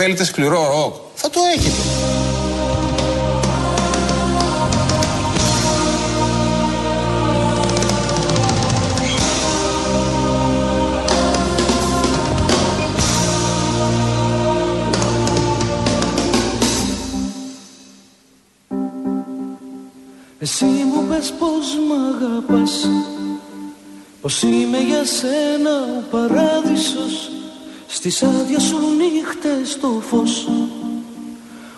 Θέλετε σκληρό ροκ. Θα το έχετε. Εσύ μου πες πως μ' αγαπάς Πως είμαι για σένα ο παράδεισος Στις άδειες σου νύχτες το φως.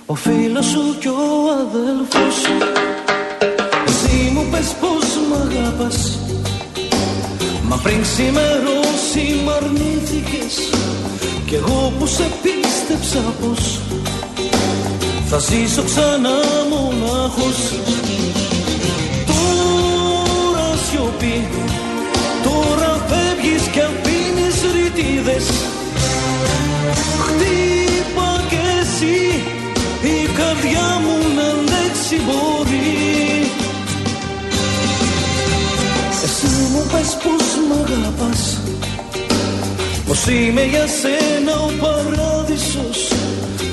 Ο φίλος σου κι ο αδέλφος. Σου Εσύ μου πες πως μ' αγαπάς. Μα πριν ξημερώσει μ' αρνήθηκες. Κι εγώ που σε πίστεψα πως Θα ζήσω ξανά μονάχος. Τώρα σιωπή αντέξει μπορεί Εσύ μου πες πως μ' αγαπάς Πως είμαι για σένα ο παράδεισος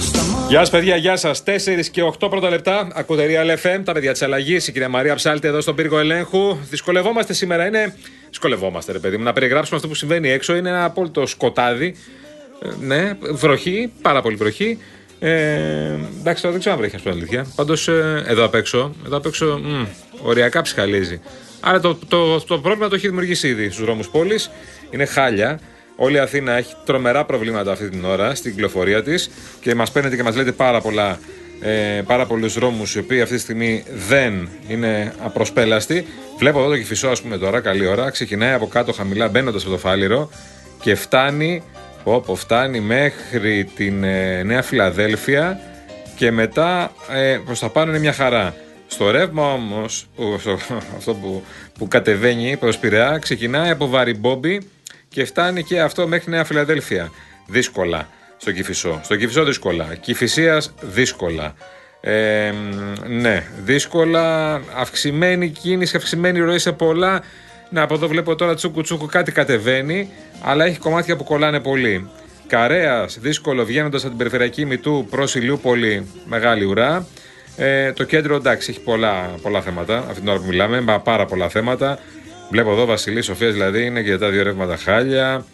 Στα μάτια Γεια σας, παιδιά, γεια σας. 4 και 8 πρώτα λεπτά. Ακούτε Real FM, τα παιδιά της αλλαγής. Η κυρία Μαρία Ψάλτη εδώ στον πύργο ελέγχου. Δυσκολευόμαστε σήμερα. Είναι. Δυσκολευόμαστε, ρε παιδί μου, να περιγράψουμε αυτό που συμβαίνει έξω. Είναι ένα απόλυτο σκοτάδι. Ε, ναι, βροχή, πάρα πολύ βροχή. Ε, εντάξει, τώρα δεν ξέρω αν βρέχει, ας πούμε αλήθεια. Πάντως ε, εδώ απ' έξω, εδώ απ' έξω μ, οριακά ψυχαλίζει. Άρα το, το, το πρόβλημα το έχει δημιουργήσει ήδη στους δρόμους πόλης. Είναι χάλια. Όλη η Αθήνα έχει τρομερά προβλήματα αυτή την ώρα στην κυκλοφορία της και μας παίρνετε και μας λέτε πάρα πολλά. Ε, πάρα πολλούς δρόμους οι οποίοι αυτή τη στιγμή δεν είναι απροσπέλαστοι. Βλέπω εδώ το κυφισό, ας πούμε τώρα, καλή ώρα. Ξεκινάει από κάτω χαμηλά, μπαίνοντας από το φάληρο και φτάνει, όπου φτάνει μέχρι την ε, Νέα Φιλαδέλφια και μετά ε, προς τα πάνω είναι μια χαρά. Στο ρεύμα όμως, αυτό που, που κατεβαίνει προς Πειραιά, ξεκινάει από Βαριμπόμπι και φτάνει και αυτό μέχρι Νέα Φιλαδέλφια. Δύσκολα στο Κηφισό. Στο Κηφισό δύσκολα. Κηφισίας δύσκολα. Ε, ναι, δύσκολα. Αυξημένη κίνηση, αυξημένη ροή σε πολλά. Να, από εδώ βλέπω τώρα τσούκου τσούκου κάτι κατεβαίνει, αλλά έχει κομμάτια που κολλάνε πολύ. Καρέας, δύσκολο βγαίνοντας από την περιφερειακή μητού προς Ηλιούπολη, μεγάλη ουρά. Ε, το κέντρο εντάξει έχει πολλά, πολλά θέματα αυτή την ώρα που μιλάμε, μα πάρα πολλά θέματα. Βλέπω εδώ Βασιλής Σοφίας δηλαδή είναι και τα δύο ρεύματα χάλια.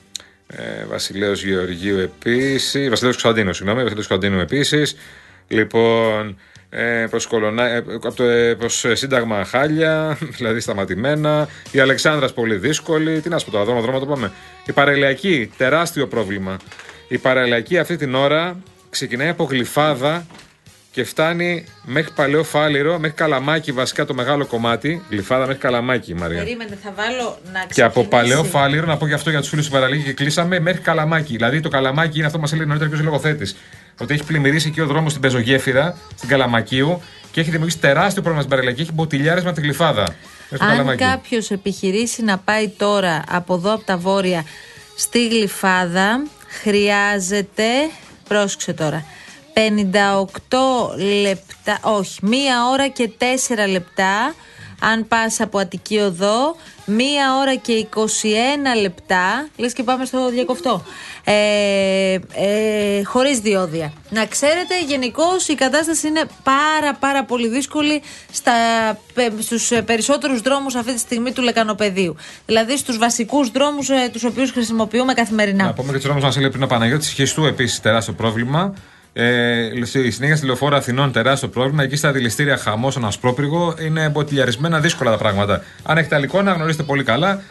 Ε, Βασιλέος Γεωργίου επίσης. Βασιλέος Κωνσταντίνου, συγγνώμη. Βασιλέος Κωνσταντίνου επίσης. Λοιπόν, ε, προς, Κολονά, ε, από το, ε, προς ε, Σύνταγμα Χάλια, δηλαδή σταματημένα. Η Αλεξάνδρας πολύ δύσκολη. Τι να σου πω τώρα, δρόμο, δρόμο το πάμε. Η Παραλιακή, τεράστιο πρόβλημα. Η Παραλιακή αυτή την ώρα ξεκινάει από γλυφάδα και φτάνει μέχρι παλαιό φάληρο, μέχρι καλαμάκι βασικά το μεγάλο κομμάτι. Γλυφάδα μέχρι καλαμάκι, Μαρία. Περίμενε, θα βάλω να ξεκινήσει. Και από παλαιό φάληρο, να πω και αυτό για τους φίλους του Παραλίγη και κλείσαμε, μέχρι καλαμάκι. Δηλαδή το καλαμάκι είναι αυτό που μας έλεγε νωρίτερα και ο λογοθέτης. Ότι έχει πλημμυρίσει εκεί ο δρόμος στην Πεζογέφυρα, στην Καλαμακίου και έχει δημιουργήσει τεράστιο πρόβλημα στην Παραλιακή. Έχει μποτιλιάρισμα από τη γλυφάδα. Μέχρι το Αν Καλαμάκι. κάποιος επιχειρήσει να πάει τώρα από εδώ από τα βόρεια στη Γλυφάδα, χρειάζεται. Πρόσεξε τώρα. 58 λεπτά, όχι, μία ώρα και 4 λεπτά αν πας από Αττική Οδό, μία ώρα και 21 λεπτά, λες και πάμε στο διακοφτό, ε, ε, χωρίς διόδια. Να ξέρετε, γενικώς η κατάσταση είναι πάρα πάρα πολύ δύσκολη στα, πε- στους ε, περισσότερους δρόμους αυτή τη στιγμή του λεκανοπεδίου. Δηλαδή στους βασικούς δρόμους ε, τους οποίους χρησιμοποιούμε καθημερινά. Να πούμε και τους δρόμους μα έλεγε πριν ο Παναγιώτης. Χιστού επίσης τεράστιο πρόβλημα. Ε, στη συνέχεια στη λεωφόρο Αθηνών τεράστιο πρόβλημα. Εκεί στα δηληστήρια χαμός, ένας ασπρόπυργο. Είναι μποτιλιαρισμένα δύσκολα τα πράγματα. Αν έχετε άλλη εικόνα, γνωρίζετε πολύ καλά.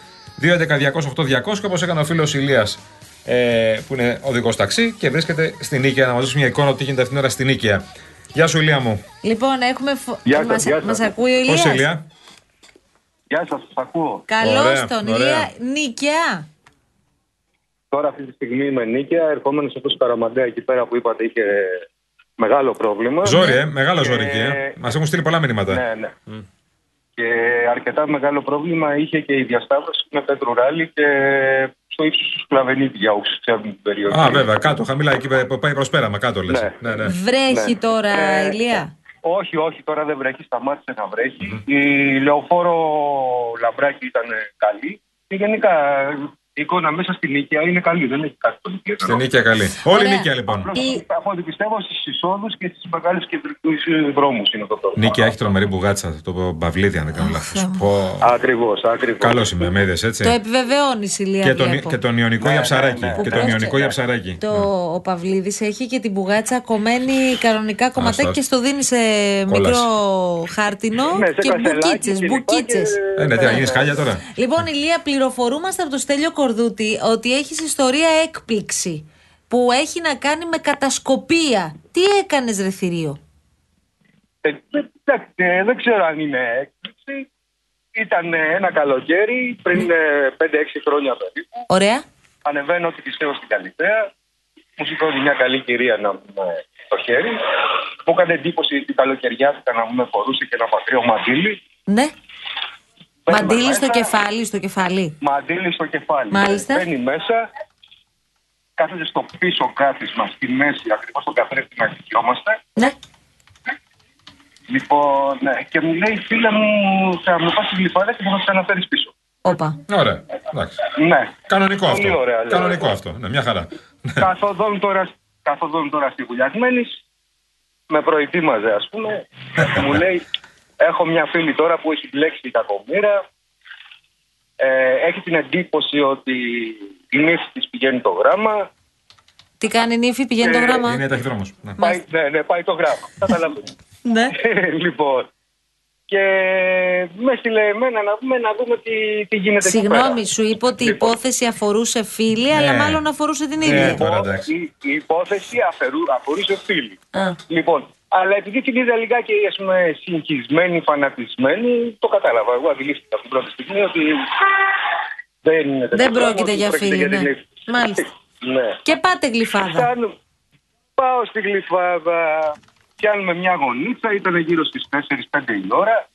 2.11.200.8.200 και όπως έκανε ο φίλος Ηλίας ε, που είναι οδηγός ταξί και βρίσκεται στην Νίκαια να μας δώσει μια εικόνα ότι γίνεται αυτήν την ώρα στην Νίκαια. Γεια σου, Ηλία μου. Λοιπόν, έχουμε. Φο... Γεια σας, μας, γεια σας. μας ακούει ο Πώς Ηλίας. Ηλία; Γεια σας, σας ακούω. Καλώς Ωραία, τον ωραία. Ηλία. Νίκαια. Τώρα αυτή τη στιγμή είμαι νίκαια, ερχόμενος από το Καραμαντέα εκεί πέρα που είπατε είχε μεγάλο πρόβλημα. Ζόρι, ε, μεγάλο Και- ζόρι εκεί. Ε. Μας έχουν στείλει πολλά μηνύματα. Ναι, ναι. Και αρκετά μεγάλο πρόβλημα είχε και η διασταύρωση με Πέτρου Ράλι και στο ύψος του Σκλαβενίτη για όσους ξέρουν την περιοχή. Α, βέβαια, κάτω, χαμηλά, εκεί που πάει προς πέραμα, κάτω λες. Ναι. Ναι, ναι. Βρέχει Ναι. τώρα, Ε, Ηλία; Όχι, όχι, τώρα δεν βρέχει, σταμάτησε να βρέχει. Η λεωφόρο Λαμπράκη ήταν καλή. Και γενικά η εικόνα μέσα στην νίκαια είναι καλή. Δεν έχει κάτι πολύ ιδιαίτερο. Στην νίκαια καλή. Όλη Ωραία. νίκαια λοιπόν. Η- Από ό,τι πιστεύω στις εισόδους και στις μεγάλες κεντρικούς δρόμους είναι το πρόβλημα. Νίκαια έχει τρομερή μπουγάτσα, το παυλίδι αν δεν κάνω λάθος. Ακριβώς, ακριβώς. Καλός είμαι, με είδες, έτσι; Το επιβεβαιώνει η Λία. Και τον, βλέπω. και τον Ιωνικό Ναι, για ναι, ψαράκι. ναι. Και τον Πρόσεξε. Ιωνικό για ψαράκι. Το, ο Παυλίδης έχει και την μπουγάτσα κομμένη κανονικά κομματάκι άστο. και στο δίνει σε μικρό χάρτινο Ναι, σε και κασελάκι μπουκίτσες, και λοιπά μπουκίτσες. και- Ε, ναι, τι να γίνεις χάλια τώρα. Λοιπόν, Ηλία, πληροφορούμαστε από το Στέλιο Κορδούτη ότι έχεις ιστορία έκπληξη που έχει να κάνει με κατασκοπία. Τι έκανες ρε θηρίο; Ε, εντάξει, ε, δεν ξέρω αν είναι έκπληξη. Ήταν ε, ένα καλοκαίρι πριν ε, 5-6 χρόνια περίπου. Ωραία. Ανεβαίνω ότι πιστεύω στην Καλυθέα. Μου σηκώνει μια καλή κυρία να πούμε στο χέρι. Μου έκανε εντύπωση την καλοκαιριάτικα να μου φορούσε και ένα πατρίο μαντίλι. Ναι. Μπαίνουμε Μαντίλι στο μέσα. κεφάλι, στο κεφάλι. Μαντίλι στο κεφάλι. Μάλιστα. Μπαίνει μέσα. Κάθεται στο πίσω κάθισμα στη μέση, ακριβώς στον καθρέφτη να δικαιόμαστε. Ναι. Λοιπόν, ναι, και μου λέει φίλε μου, θα με πα στη γλυφάδα και θα μας ξαναφέρεις πίσω. Όπα. Ωραία. Εντάξει. Ναι. Κανονικό Πολύ αυτό. ωραία, λέω. Κανονικό αυτό. Ναι, μια χαρά. Καθοδόν τώρα, καθοδόν τώρα στη Γουλιασμένη, με προετοίμαζε ας πούμε. μου λέει, έχω μια φίλη τώρα που έχει μπλέξει η κακομήρα. Ε, έχει την εντύπωση ότι η νύφη της πηγαίνει το γράμμα. Τι κάνει η νύφη, πηγαίνει το Ε, γράμμα; Είναι ταχυδρόμος. Ναι. Πάει, ναι, ναι, πάει το γράμμα. Καταλαβαίνω. Ναι. λοιπόν. Και με έστειλε εμένα να δούμε, να δούμε τι, τι γίνεται εκεί πέρα. Συγγνώμη, σου είπε ότι η Λοιπόν. υπόθεση αφορούσε φίλη, αλλά Ναι. μάλλον αφορούσε την ίδια. Ναι. Τώρα, εντάξει. η, η υπόθεση αφαιρού, αφορούσε φίλη. Α. Λοιπόν, αλλά επειδή την είδα λιγάκι ας πούμε, συγχυσμένη, φανατισμένη, το κατάλαβα. Εγώ αντιλήφθηκα από την πρώτη στιγμή ότι δεν είναι τέτοιο Δεν πράγμα, πρόκειται ότι για πρόκειται φίλη, για την ναι. νύφη. Μάλιστα. ναι. Και πάτε γλυφάδα. Φτάνω- πάω στη γλυφάδα, πιάνουμε μια γονίτσα, ήταν γύρω στις 4-5 η ώρα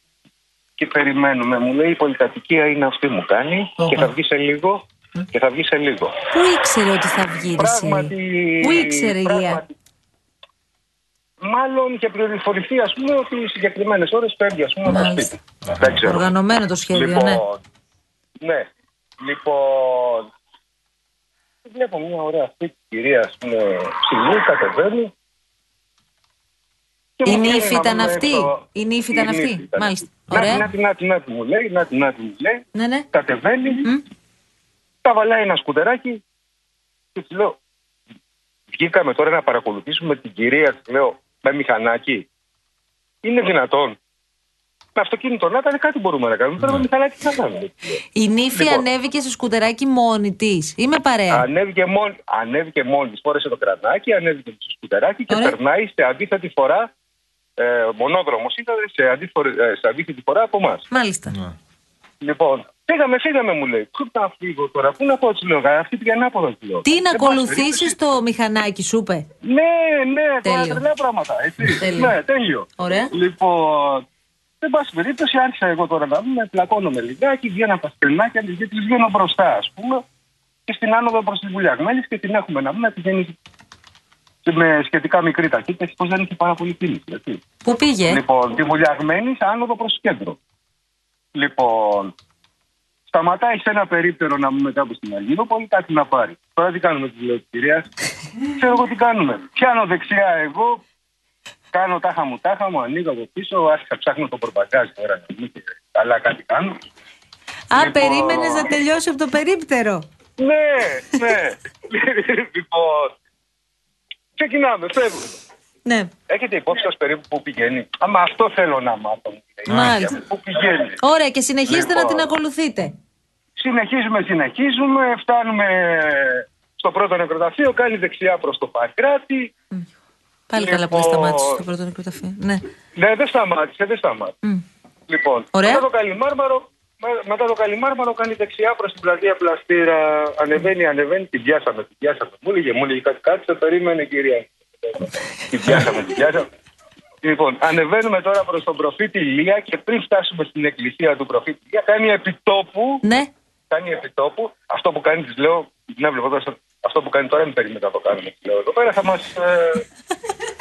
και περιμένουμε. Μου λέει η πολυκατοικία είναι αυτή μου κάνει και θα βγει σε λίγο και θα βγει σε λίγο. Πού ήξερε ότι θα βγει ρε εσύ; Πράγματι. Πού ήξερε η Λία; πράγματι. Μάλλον και πληροφορηθεί, ας πούμε, ότι συγκεκριμένες ώρες φεύγει, ας πούμε, από το Μάλιστα. σπίτι. Δεν ξέρω. Οργανωμένο το σχέδιο, λοιπόν, ναι. ναι. Λοιπόν. Βλέπω μια ωραία αυτή κυρία, ας πούμε, ψηλή, κατεβαίνει. Και Η μου νύφη κάνει να ήταν δούμε αυτή; το- Η νύφη ήταν αυτή; ήταν. Μάλιστα. Να, Ωραία. Να, να, να, μου λέει, να, να, μου λέει. Ναι, ναι. Κατεβαίνει, τα βαλάει ένα σκουτεράκι και της λέω, βγήκαμε τώρα να παρακολουθήσουμε την κυρία, της λέω, με μηχανάκι. Είναι δυνατόν. Με αυτοκίνητο να ήταν κάτι μπορούμε να κάνουμε. Τώρα με μηχανάκι τι θα κάνουμε. Η νύφη Λοιπόν. ανέβηκε στο σκουτεράκι μόνη της. Είμαι παρέα. Ανέβηκε μόνη, ανέβηκε μόνη της, φόρεσε το κρανάκι, ανέβηκε στο σκουτεράκι και Ωραία. περνάει σε αντίθετη φορά, ε, μονόδρομος ήταν, σε, αντίφορε- ε, σε αντίθετη φορά από εμάς. Μάλιστα. Ναι. Λοιπόν, φύγαμε, φύγαμε μου λέει. Πού να φύγω τώρα, πού να πω, τη λέω, «Α, αυτή πήγαινε ανάποδα, τη λέω. Τι να Εν πάση ακολουθήσεις περιπτώσει, το μηχανάκι, σου είπε; Ναι, ναι, τώρα Τέλειο. τρελά πράγματα. Έτσι. Τέλειο. Ναι, τέλειο. Ωραία. Λοιπόν, εν πάση περιπτώσει, άρχισα εγώ τώρα να δούμε, πλακώνομαι λιγάκι, βγαίνω από τα σκρινάκια τη, γιατί τη βγαίνω μπροστά, ας πούμε, και στην άνοδο προς τη Βουλιαγμένη και την έχουμε να δούμε, πηγαίνει με σχετικά μικρή ταχύτητα, ευτυχώ δεν είχε πάρα πολύ κίνηση. Έτσι. Πού πήγε; Λοιπόν, τη Βουλιαγμένη άνοδο προς το κέντρο. Λοιπόν, Σταματάει σε ένα περίπτερο να μου μετά από στην Πολύ κάτι να πάρει. Τώρα τι κάνουμε της λέω κυρίας; Ξέρω εγώ τι κάνουμε. Πιάνω δεξιά εγώ, κάνω τάχα μου, τάχα μου, ανοίγω από πίσω, άρχισα ψάχνω το προπαγκάζ τώρα. Καλά κάτι κάνω. Α, λοιπόν... περίμενες να τελειώσει από το περίπτερο. Ναι, ναι. λοιπόν. Ξεκινάμε, φεύγουμε. Ναι. Έχετε υπόψη σας περίπου πού πηγαίνει; Άμα αυτό θέλω να μάθω. Μάλιστα. Πού πηγαίνει; Ωραία, και συνεχίστε λοιπόν. να την ακολουθείτε. Συνεχίζουμε, συνεχίζουμε, φτάνουμε στο πρώτο νεκροταφείο, κάνει δεξιά προς το Παγκράτη. Πάλι καλά που δεν Λοιπόν. σταμάτησε το πρώτο νεκροταφείο. Ναι. Ναι, δεν σταμάτησε, δεν σταμάτησε. Μμ. Λοιπόν, Ωραία. μετά το Καλιμάρμαρο, με- μετά το Καλιμάρμαρο κάνει δεξιά προς την πλατεία Πλαστήρα. Ανεβαίνει, ανεβαίνει, την πιάσαμε, την πιάσαμε. Μου έλεγε, μου έλεγε κάτι, κάτσε, περίμενε κυρία. την πιάσαμε, την πιάσαμε. Λοιπόν, ανεβαίνουμε τώρα προς τον προφήτη Ηλία και πριν φτάσουμε στην εκκλησία του προφήτη Ηλία κάνει επιτόπου Ναι. Κάνει επιτόπου. Αυτό που κάνει, της λέω, την έβλεπα τώρα, αυτό που κάνει τώρα, μην περιμένετε να το κάνουμε. Της λέω, εδώ πέρα θα μας. Ε,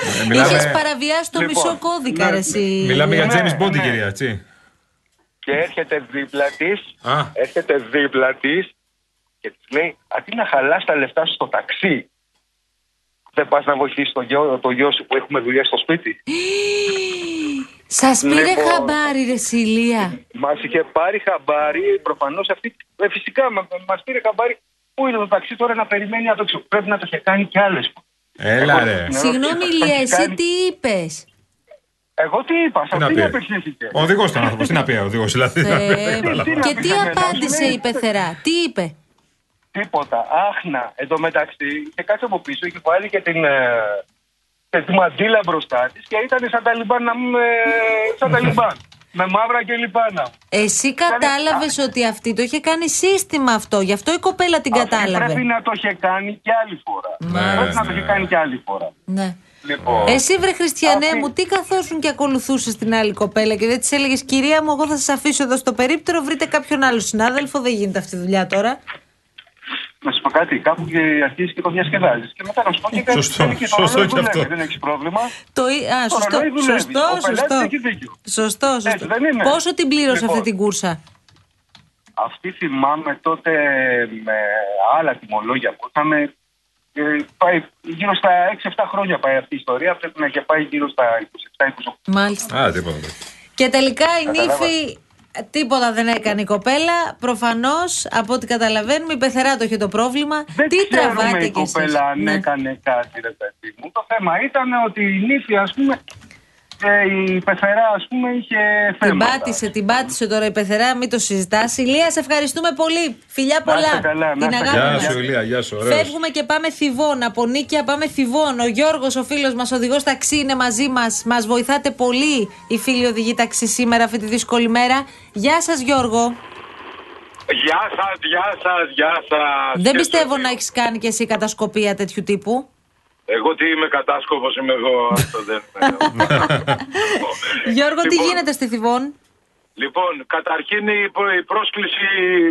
Ε, Είχες μιλάμε, παραβιάσει το Λοιπόν, μισό κώδικα, ναι, ρε εσύ. μιλάμε για Ναι, James Bond, ναι. κυρία, έτσι. και έρχεται δίπλα της. Α. Έρχεται δίπλα της Και της λέει, αντί να χαλάς τα λεφτά σου στο ταξί, δεν πας να βοηθήσεις το γιο, το γιο σου που έχουμε δουλειά στο σπίτι. Σας πήρε Λοιπόν. χαμπάρι, ρε Σιλία. Μας είχε πάρει χαμπάρι, προφανώς αυτή. Ε, φυσικά μα πήρε χαμπάρι. Πού είναι το ταξί τώρα να περιμένει απ' έξω. Πρέπει να το είχε κάνει κι άλλες. Έλα ρε. Συγγνώμη, Ηλία, εσύ τι είπες; Εγώ τι είπα, σε Τι να αυτήν πει; απευθύνθηκε. Ο οδηγός ήταν άνθρωπος. Τι να πει ο οδηγός, δηλαδή. Και τι απάντησε η πεθερά, τι είπε; Τίποτα. Άχνα. Εν τω μεταξύ, είχε κάτσει από πίσω, είχε βάλει και την, ε, και τη μαντήλα μπροστά της και ήταν σαν τα λιμπάν να μην. ε, σαν τα λιμπάν. Με μαύρα και λιμπάνα. Εσύ κατάλαβες ότι αυτή το είχε κάνει σύστημα αυτό, γι' αυτό η κοπέλα την Αυτή κατάλαβε. Πρέπει να το είχε κάνει και άλλη φορά. Ναι, πρέπει να το ναι. είχε κάνει και άλλη φορά. Ναι. Λοιπόν, Εσύ, βρε Χριστιανέ Αυτή- μου, τι καθόσουν και ακολουθούσες την άλλη κοπέλα και δεν της έλεγες Κυρία μου, εγώ θα σας αφήσω εδώ στο περίπτερο, βρείτε κάποιον άλλο συνάδελφο. Δεν γίνεται αυτή η δουλειά τώρα. Να σου πω κάτι, κάπου και αρχίζεις και το διασκεδάζεις. Και μετά να σου πω και κάτι. Σωστό, δεν έχει- το σωστό ρολόι και αυτό. δουλεύει, Δεν έχει πρόβλημα. Το... ή- Α, Το σωστό. ρολόι δουλεύει. Σωστό, Ο πελάτης σωστό. έχει δίκιο. Σωστό, σωστό. Έτσι δεν είναι. Πόσο την πλήρωσε Λοιπόν. αυτή την κούρσα; Αυτή θυμάμαι τότε με άλλα τιμολόγια που είχαμε. ε, πάει γύρω στα 6-7 χρόνια πάει αυτή η ιστορία. Πρέπει να είχε πάει γύρω στα 27-28. Μάλιστα. Α, τίποτα. Και τελικά η Καταλάβατε. νύφη τίποτα δεν έκανε η κοπέλα. Προφανώς, από ό,τι καταλαβαίνουμε, η πεθερά το είχε το πρόβλημα. Δεν Τι ξέρουμε τραβάτε η κι εσείς. κοπέλα αν Ναι. έκανε κάτι, ρε παιδί μου. Το θέμα ήταν ότι η νύφη, ας πούμε, ε, η πεθερά, ας πούμε, είχε Την θέματα. πάτησε, την πάτησε τώρα η πεθερά, μην το συζητάς. Ηλίας, σε ευχαριστούμε πολύ. Φιλιά Να είστε πολλά. καλά, να την είστε αγάπη Γεια μας. σου, Ηλία, γεια σου. ωραίος. Φεύγουμε και πάμε θηβών. Από νίκια πάμε θηβών. Ο Γιώργος, ο φίλος μας, οδηγός ταξί, είναι μαζί μας. Μας βοηθάτε πολύ οι φίλοι οδηγοί ταξί σήμερα, αυτή τη δύσκολη μέρα. Γεια σας, Γιώργο. Γεια σας, γεια σας, γεια σας. Δεν πιστεύω να έχεις κάνει κι εσύ κατασκοπία τέτοιου τύπου. Εγώ τι είμαι κατάσκοπος, είμαι εγώ. Αυτό δεν Γιώργο, τι Λοιπόν. γίνεται στη Θηβών; Λοιπόν, καταρχήν η, προ- η πρόσκληση,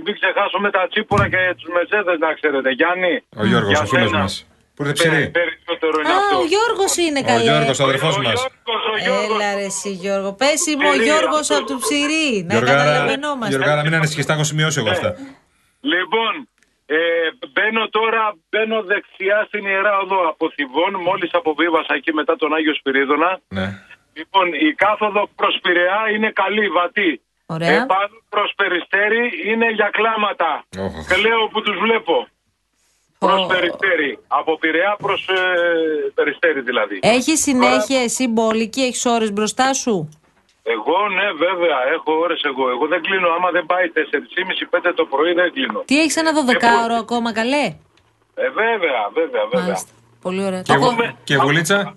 μην ξεχάσουμε τα τσίπουρα και τους μεσέδε, να ξέρετε. Γιάννη. Ο Γιώργος, για ο φίλος σένα. μας. Που είναι Πε- ψηρή. Περισσότερο είναι Α, αυτό. ο Γιώργος είναι Ο καλέ. Γιώργος, ο αδερφός Ο μας. Γιώργος, ο Γιώργος. Έλα ρε εσύ Γιώργο. Πες είμαι ο Ψηρή, Γιώργος αυτό. από του Ψηρή. Να Γιωργάρα, καταλαβαίνόμαστε. Γιωργάρα, μην ανησυχείς, τα έχω σημειώσει εγώ αυτά. Λοιπόν, ε, μπαίνω τώρα, μπαίνω δεξιά στην Ιερά Οδό από Θηβών, μόλις αποβίβασα εκεί μετά τον Άγιο Σπυρίδωνα. Ναι. Λοιπόν, η κάθοδο προς Πειραιά είναι καλή, βατή. Ωραία. Επάνω προς Περιστέρι είναι για κλάματα. Όχ. Και λέω που τους βλέπω. Προς Ω. Περιστέρι. Από Πειραιά προς ε, Περιστέρι δηλαδή. Έχει συνέχεια εσύ μπόλικη, έχεις ώρες μπροστά σου; Εγώ ναι βέβαια, έχω ώρες εγώ. Εγώ δεν κλείνω. Άμα δεν πάει 4.30-5 το πρωί δεν κλείνω. Τι έχεις ένα 12ωρο ακόμα, καλέ; Ε, βέβαια, βέβαια, βέβαια. Μάλιστα. Πολύ ωραία. Και, Το βου- κο- και βουλίτσα;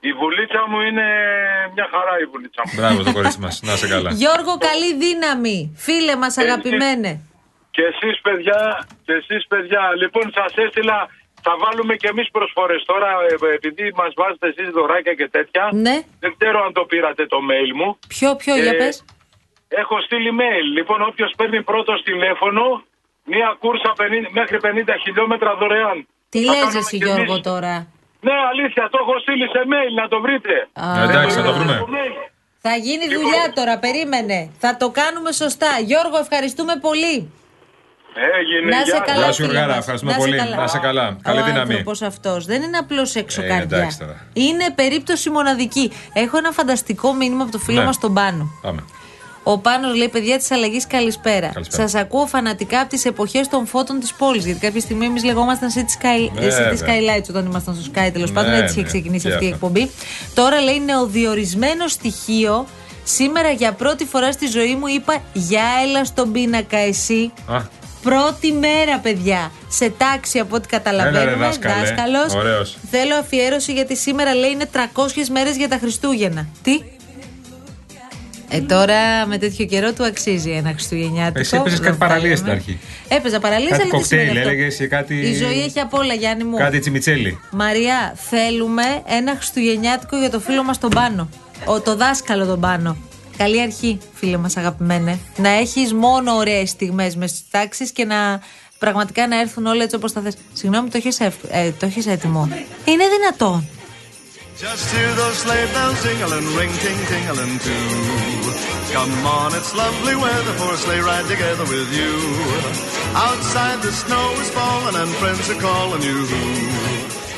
Η βουλίτσα μου είναι μια χαρά η βουλίτσα μου. Μπράβο το κορίτσι μας. Να σε καλά. Γιώργο, καλή δύναμη. Φίλε μας, αγαπημένε. Και εσείς παιδιά, και εσείς παιδιά, λοιπόν σας έστειλα, θα βάλουμε και εμείς προσφορές τώρα, ε, επειδή μας βάζετε εσείς δωράκια και τέτοια. Ναι. Δεν ξέρω αν το πήρατε το mail μου. Ποιο, ποιο, για Ε, πες. Έχω στείλει mail. Λοιπόν, όποιος παίρνει πρώτο τηλέφωνο, μία κούρσα 50 μέχρι 50 χιλιόμετρα δωρεάν. Τι Θα λες κάνουμε εσύ κι Γιώργο εμείς. τώρα; Ναι, αλήθεια, το έχω στείλει σε mail, να το βρείτε. Α, Ε, εντάξει, θα το βρούμε. Το mail. Θα γίνει Λοιπόν. δουλειά τώρα, περίμενε. Θα το κάνουμε σωστά. Γιώργο, ευχαριστούμε πολύ. Έγινε, Να σε γεια καλά, Γεια σου, φίλε Γιωργάρα, μας. ευχαριστούμε Να σε πολύ. καλά. Να σε καλά. Καλή Ο δύναμη. άνθρωπος αυτός δεν είναι απλώς έξω Ε, καρδιά. εντάξει τώρα. Είναι περίπτωση μοναδική. Έχω ένα φανταστικό μήνυμα από το φίλο Ναι. μας τον Πάνο. Πάμε. Ο Πάνος λέει: Παιδιά της αλλαγής, καλησπέρα. Καλησπέρα. Σας ακούω φανατικά από τις εποχές των φώτων της πόλης. Γιατί κάποια στιγμή εμείς λεγόμασταν City, Sky, Βέβαια. City Skylights όταν ήμασταν στο Sky. Τέλος Ναι, πάντων, έτσι είχε ναι. ξεκινήσει Και αυτή η αυτό. εκπομπή. Τώρα λέει νεοδιορισμένο στοιχείο. Σήμερα για πρώτη φορά στη ζωή μου είπα Γεια, έλα στον πίνακα εσύ. Α, Πρώτη μέρα, παιδιά. Σε τάξη από ό,τι καταλαβαίνουμε. Έλα, ρε, δάσκαλε. Δάσκαλος. Ωραίος. Θέλω αφιέρωση γιατί σήμερα λέει είναι 300 μέρες για τα Χριστούγεννα. Τι; Ε, τώρα με τέτοιο καιρό του αξίζει ένα Χριστουγεννιάτικο. Εσύ έπαιζες δεν κάτι θα παραλίες λέμε. στην αρχή. Έπαιζα παραλίες, Κάτι αλλά τι σημαίνει κοκτέιλ αυτό; έλεγες ή κάτι- Η ζωή έχει απ' όλα, Γιάννη μου. κάτι τσιμιτσέλι. Μαρία, θέλουμε ένα Χριστουγεννιάτικο για το φίλο μας τον Πάνο. Ο, το δάσκαλο τον Πάνο. Καλή αρχή, φίλε μα αγαπημένε. Να έχει μόνο ωραίε στιγμέ με στι τάξει και να πραγματικά να έρθουν όλα έτσι όπω τα θε. Συγγνώμη, το έχει ε, το έχεις έτοιμο. Είναι δυνατόν. Just hear those sleigh bells jingling, ring ting tingling too. Come on, it's lovely weather for a sleigh ride together with you. Outside the snow is falling and friends are calling you.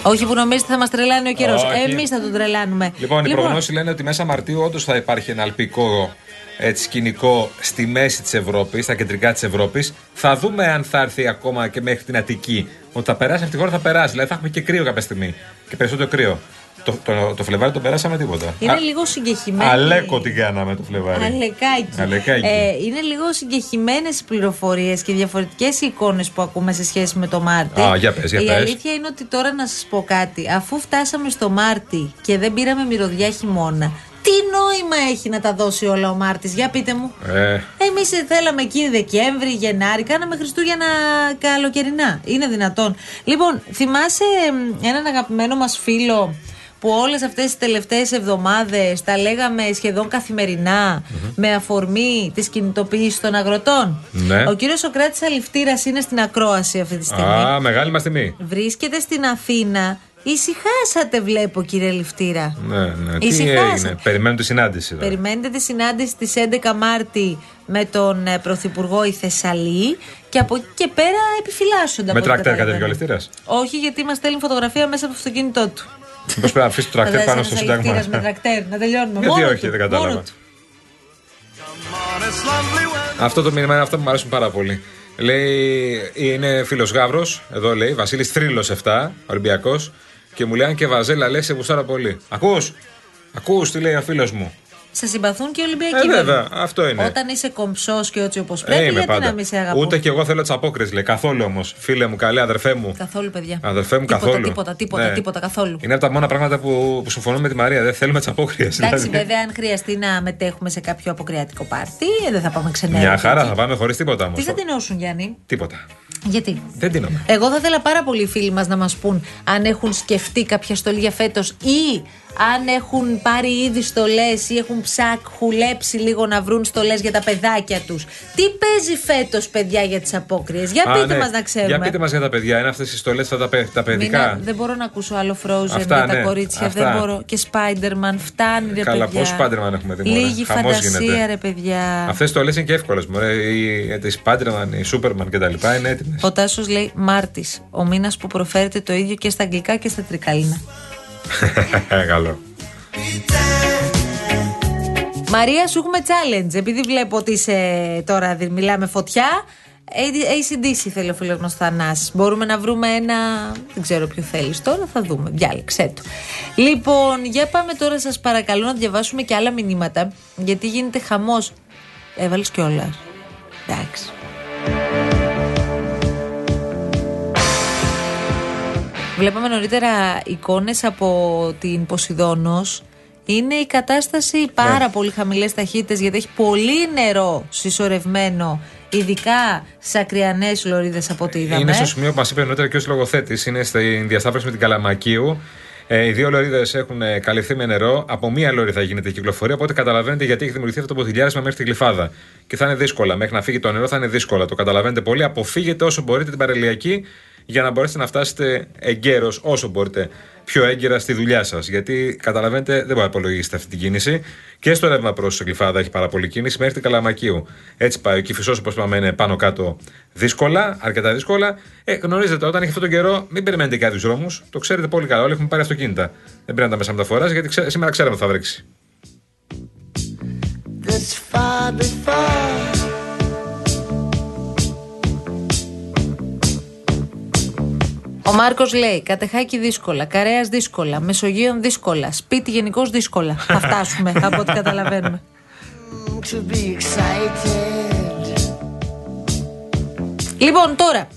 Όχι που νομίζετε θα μας τρελάνει ο καιρός. Όχι. Εμείς θα τον τρελάνουμε. Λοιπόν, οι προγνώσεις λένε ότι μέσα Μαρτίου όντως θα υπάρχει ένα αλπικό έτσι, σκηνικό στη μέση της Ευρώπης, στα κεντρικά της Ευρώπης. Θα δούμε αν θα έρθει ακόμα και μέχρι την Αττική. Ότι θα περάσει αυτή τη χώρα, θα περάσει. Δηλαδή θα έχουμε και κρύο κάποια στιγμή. Και περισσότερο κρύο. Το, το, το Φλεβάρι τον περάσαμε τίποτα. Είναι Α, λίγο συγκεχημένη. Αλέκο την κάναμε το Φλεβάρι. Αλεκάκι. Αλεκάκι. Ε, είναι λίγο συγκεχημένες οι πληροφορίες και διαφορετικές οι εικόνες που ακούμε σε σχέση με το Μάρτι. Α, για πες, για η πες. αλήθεια είναι ότι τώρα να σας πω κάτι. Αφού φτάσαμε στο Μάρτι και δεν πήραμε μυρωδιά χειμώνα, τι νόημα έχει να τα δώσει όλα ο Μάρτης, για πείτε μου. Ε, Εμείς θέλαμε εκεί Δεκέμβρη, Γενάρη, κάναμε Χριστούγεννα καλοκαιρινά. Είναι δυνατόν. Λοιπόν, θυμάσαι μ, έναν αγαπημένο μας φίλο που όλες αυτές τις τελευταίες εβδομάδες τα λέγαμε σχεδόν καθημερινά με αφορμή της κινητοποίησης των αγροτών. Ναι. Ο κύριος Σοκράτης Αληφτήρας είναι στην ακρόαση αυτή τη στιγμή. α, μεγάλη μας τιμή. Βρίσκεται στην Αθήνα. Ησυχάσατε βλέπω κύριε Ληφτήρα. Ναι, ναι. Τι Ησυχάσατε. έγινε; Περιμένουν τη συνάντηση. τώρα. Περιμένετε τη συνάντηση στις 11 Μάρτη με τον ε, Πρωθυπουργό η Θεσσαλή και από εκεί και πέρα επιφυλάσσονται. Με από ό,τι τρακτέρ καταλαβαίνω. κατέβηκε ο Αληφτήρας; Όχι, γιατί μας στέλνει φωτογραφία μέσα από το αυτοκίνητό του. Μήπω πρέπει να αφήσεις το τρακτέρ Φαντάζεσαι πάνω στο ένας σύνταγμα. αληφτήρας με τρακτέρ, να τελειώνουμε. Γιατί Μόνο όχι, του, δεν κατάλαβα. μόνο του. Come on, it's lovely weather. Αυτό το μήνυμα είναι αυτό που μου αρέσουν πάρα πολύ. Λέει, είναι φίλος Γαύρος, εδώ λέει, Βασίλης Τρίλο 7, Ολυμπιακός, και μου λέει αν και βαζέλα λέει σε γουστάρα πολύ. Ακούς, ακούς τι λέει ο φίλος μου. Σε συμπαθούν και οι Ολυμπιακοί. Ε, βέβαια, βέβαια. αυτό είναι. Όταν είσαι κομψός και έτσι όπως Ε, πρέπει, είμαι γιατί πάντα. να μην σε αγαπούν; Ούτε και εγώ θέλω τις απόκριση, λέει. Καθόλου όμως. Φίλε μου, καλή, αδερφέ μου. Καθόλου, παιδιά. Αδερφέ μου, τίποτα, καθόλου. Τίποτα, τίποτα, Ναι. τίποτα, καθόλου. Είναι από τα μόνα πράγματα που, που συμφωνούμε με τη Μαρία. Δεν θέλουμε τις απόκριες. Εντάξει, βέβαια, αν χρειαστεί να μετέχουμε σε κάποιο αποκριατικό πάρτι, ε, δεν θα πάμε ξενέρα. Μια χαρά θα πάμε χωρίς τίποτα όμως. Τι θα τεινώσουν, Γιάννη; Τίποτα. Γιατί; Δεν τίνομαι. Εγώ θα ήθελα πάρα πολύ οι φίλοι μας να μας πούν αν έχουν σκεφτεί κάποια στολή για φέτος ή αν έχουν πάρει ήδη στολές ή έχουν ψαχουλέψει λίγο να βρουν στολές για τα παιδάκια τους. Τι παίζει φέτος, παιδιά, για τις απόκριες; Για Α, πείτε ναι. μας να ξέρουμε. Για πείτε μας για τα παιδιά. Είναι αυτές οι στολές τα, παι- τα Μην- παιδικά; δεν μπορώ να ακούσω άλλο Frozen Αυτά, για τα ναι. κορίτσια. Αυτά. Δεν μπορώ. Και Spider-Man. Φτάνει, ρε Καλά, παιδιά. πόσο Spider-Man έχουμε δει, μωρέ. Λίγη Χαμός φαντασία, γίνεται. ρε παιδιά. Αυτές οι στολές είναι και εύκολες. Οι τη Spider-Man, η Superman κτλ. είναι έτοιμες. Ο Τάσος λέει Μάρτης. Ο μήνας που προφέρεται το ίδιο και στα αγγλικά και στα τρικαλίνα. Καλό. Μαρία, σου έχουμε challenge. Επειδή βλέπω ότι είσαι τώρα δι- μιλάμε φωτιά. ACDC θέλει ο φίλο μα Θανάσης. Μπορούμε να βρούμε ένα. Δεν ξέρω ποιο θέλεις τώρα, θα δούμε. Διάλεξε το. Λοιπόν, για πάμε τώρα, σας παρακαλώ να διαβάσουμε και άλλα μηνύματα. Γιατί γίνεται χαμός. Έβαλες κιόλας. Εντάξει. Βλέπαμε νωρίτερα εικόνες από την Ποσειδόνος. Είναι η κατάσταση πάρα πολύ χαμηλές ταχύτητες γιατί έχει πολύ νερό συσσωρευμένο, ειδικά στι ακριανές λωρίδες από ό,τι είδαμε. Είναι στο σημείο που μας είπε νωρίτερα και ο λογοθέτη. Είναι στη διασταύρωση με την Καλαμακίου. Ε, οι δύο λωρίδες έχουν ε, καλυφθεί με νερό. Από μία λωρίδα γίνεται η κυκλοφορία. Οπότε καταλαβαίνετε γιατί έχει δημιουργηθεί αυτό το ποτηλιάρισμα μέχρι τη γλυφάδα. Και θα είναι δύσκολα. Μέχρι να φύγει το νερό θα είναι δύσκολα. Το καταλαβαίνετε πολύ. Αποφύγετε όσο μπορείτε την παραλιακή για να μπορέσετε να φτάσετε εγκαίρως όσο μπορείτε πιο έγκαιρα στη δουλειά σας. Γιατί καταλαβαίνετε, δεν μπορεί να υπολογίσετε αυτή την κίνηση. Και στο ρεύμα προς Γλυφάδα έχει πάρα πολύ κίνηση μέχρι την Καλαμακίου. Έτσι πάει. Ο Κυφισό, όπως είπαμε, είναι πάνω κάτω δύσκολα, αρκετά δύσκολα. Ε, γνωρίζετε, όταν έχει αυτόν τον καιρό, μην περιμένετε και άδειου δρόμου. Το ξέρετε πολύ καλά. Όλοι έχουμε πάρει αυτοκίνητα. Δεν πρέπει να τα μέσα μεταφορά, γιατί ξέ- σήμερα ξέραμε ότι θα βρέξει. That's far before. Ο Μάρκος λέει: Κατεχάκι δύσκολα, Καρέας δύσκολα, Μεσογείων δύσκολα, σπίτι γενικώς δύσκολα. Θα φτάσουμε από ό,τι καταλαβαίνουμε. To be excited. Λοιπόν, τώρα.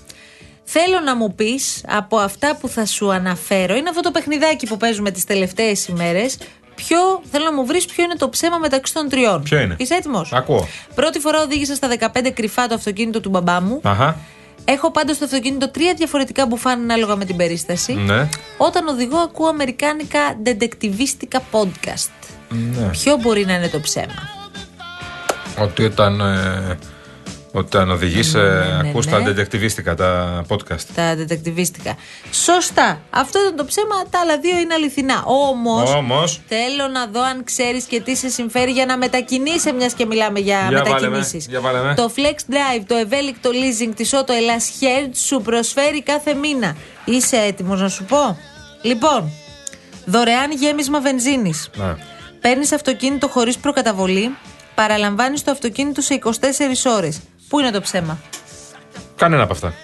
Θέλω να μου πεις από αυτά που θα σου αναφέρω, είναι αυτό το παιχνιδάκι που παίζουμε τις τελευταίες ημέρες. Ποιο, θέλω να μου βρεις ποιο είναι το ψέμα μεταξύ των τριών. Ποιο είναι; Είσαι έτοιμος; Ακούω. Πρώτη φορά οδήγησα στα 15 κρυφά το αυτοκίνητο του μπαμπά μου. Αχα. Έχω πάντα στο αυτοκίνητο τρία διαφορετικά μπουφάν ανάλογα με την περίσταση. Ναι. Όταν οδηγώ, ακούω αμερικάνικα ντεντεκτιβίστικα podcast. ναι. Ποιο μπορεί να είναι το ψέμα; Ότι όταν. Ε, Όταν οδηγεί, Ναι, ναι, ακούς ναι. τα ντετεκτιβίστικα, τα podcast. Τα δετεκτιβίστικα. Σωστά. Αυτό ήταν το ψέμα. Τα άλλα δύο είναι αληθινά. Όμως. Όμως. Θέλω να δω αν ξέρεις και τι σε συμφέρει για να μετακινήσει, μιας και μιλάμε για, Για βάλε με, μετακινήσεις. για βάλε με. Το Flex Drive, το ευέλικτο leasing της Auto Hellas Heard σου προσφέρει κάθε μήνα. Είσαι έτοιμος να σου πω; Λοιπόν, δωρεάν γέμισμα βενζίνης. Ναι. Παίρνεις αυτοκίνητο χωρίς προκαταβολή. Παραλαμβάνεις το αυτοκίνητο σε 24 ώρες. Πού είναι το ψέμα; Κανένα από αυτά.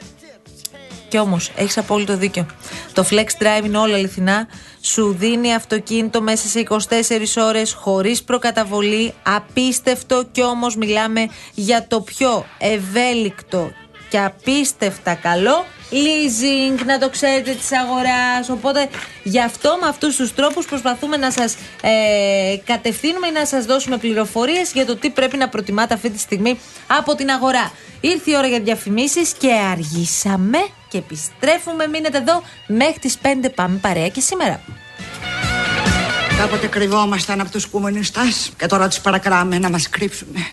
Κι όμως, έχεις απόλυτο δίκιο. Το Flex Drive είναι όλα αληθινά. Σου δίνει αυτοκίνητο μέσα σε 24 ώρες, χωρίς προκαταβολή. Απίστευτο, κι όμως μιλάμε για το πιο ευέλικτο και απίστευτα καλό leasing, να το ξέρετε, της αγοράς. Οπότε γι' αυτό με αυτούς τους τρόπους προσπαθούμε να σας ε, κατευθύνουμε ή να σας δώσουμε πληροφορίες για το τι πρέπει να προτιμάτε αυτή τη στιγμή από την αγορά. Ήρθε η ώρα για διαφημίσεις και αργήσαμε και επιστρέφουμε. Μείνετε εδώ μέχρι τις 5 πάμε παρέα και σήμερα. Κάποτε κρυβόμασταν από τους κομμουνιστάς και τώρα τους παρακράμε να μας κρύψουμε.